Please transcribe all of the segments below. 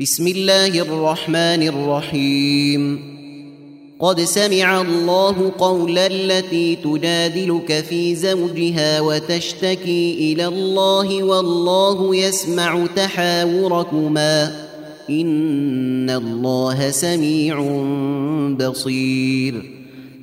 بسم الله الرحمن الرحيم. قد سمع الله قول التي تجادلك في زوجها وتشتكي إلى الله والله يسمع تحاوركما. إن الله سميع بصير.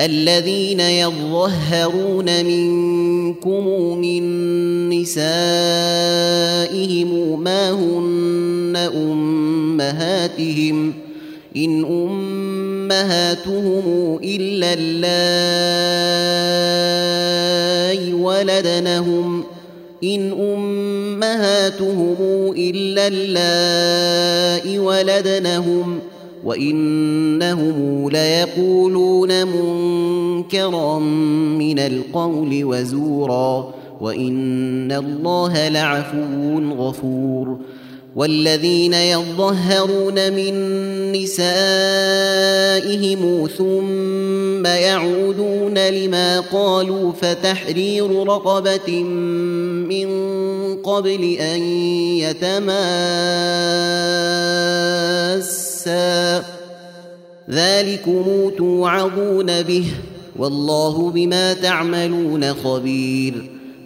الذين يظهرون منكم من نسائهم ما هن أمهاتهم إن أمهاتهم إلا اللائي ولدنهم إن أمهاتهم إلا اللائي ولدنهم وإنهم ليقولون منكرا من القول وزورا وإن الله لعفو غفور والذين يظهرون من نسائهم ثم يعودون لما قالوا فتحرير رقبة من قبل أن يتماسا. ذلكم توعظون به والله بما تعملون خبير.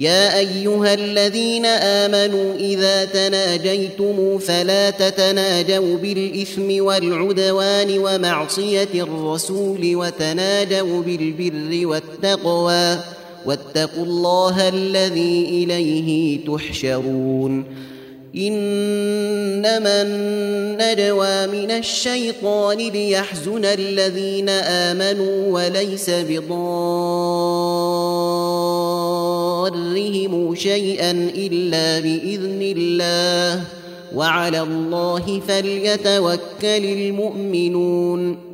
يا أيها الذين آمنوا إذا تناجيتم فلا تتناجوا بالإثم والعدوان ومعصية الرسول وتناجوا بالبر والتقوى واتقوا الله الذي إليه تحشرون. إنما النجوى من الشيطان ليحزن الذين آمنوا وليس بضارهم شيئا إلا بإذن الله. وعلى الله فليتوكل المؤمنون.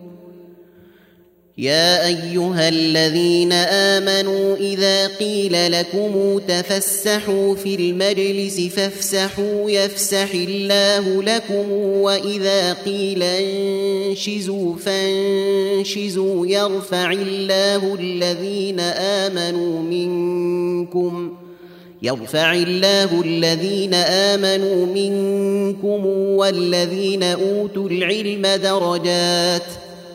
يا أيها الذين آمنوا إذا قيل لكم تفسحوا في المجلس فافسحوا يفسح الله لكم وإذا قيل انشزوا فانشزوا يرفع الله الذين آمنوا منكم يرفع الله الذين آمنوا منكم والذين أوتوا العلم درجات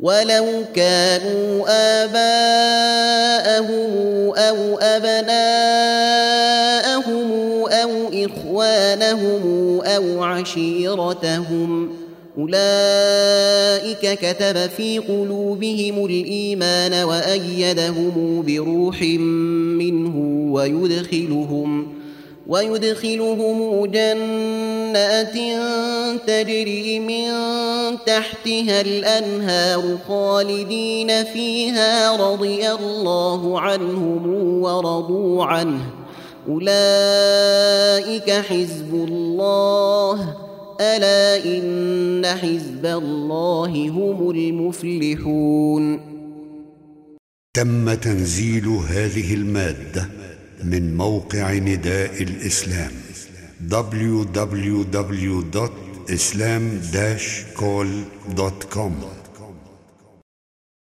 ولو كانوا آباءهم أو أبناءهم أو إخوانهم أو عشيرتهم أولئك كتب في قلوبهم الإيمان وأيدهم بروح منه ويدخلهم ويدخلهم جنات تجري من تحتها الأنهار خالدين فيها رضي الله عنهم ورضوا عنه. أولئك حزب الله. ألا إن حزب الله هم المفلحون. تم تنزيل هذه المادة من موقع نداء الإسلام. www.islam-call.com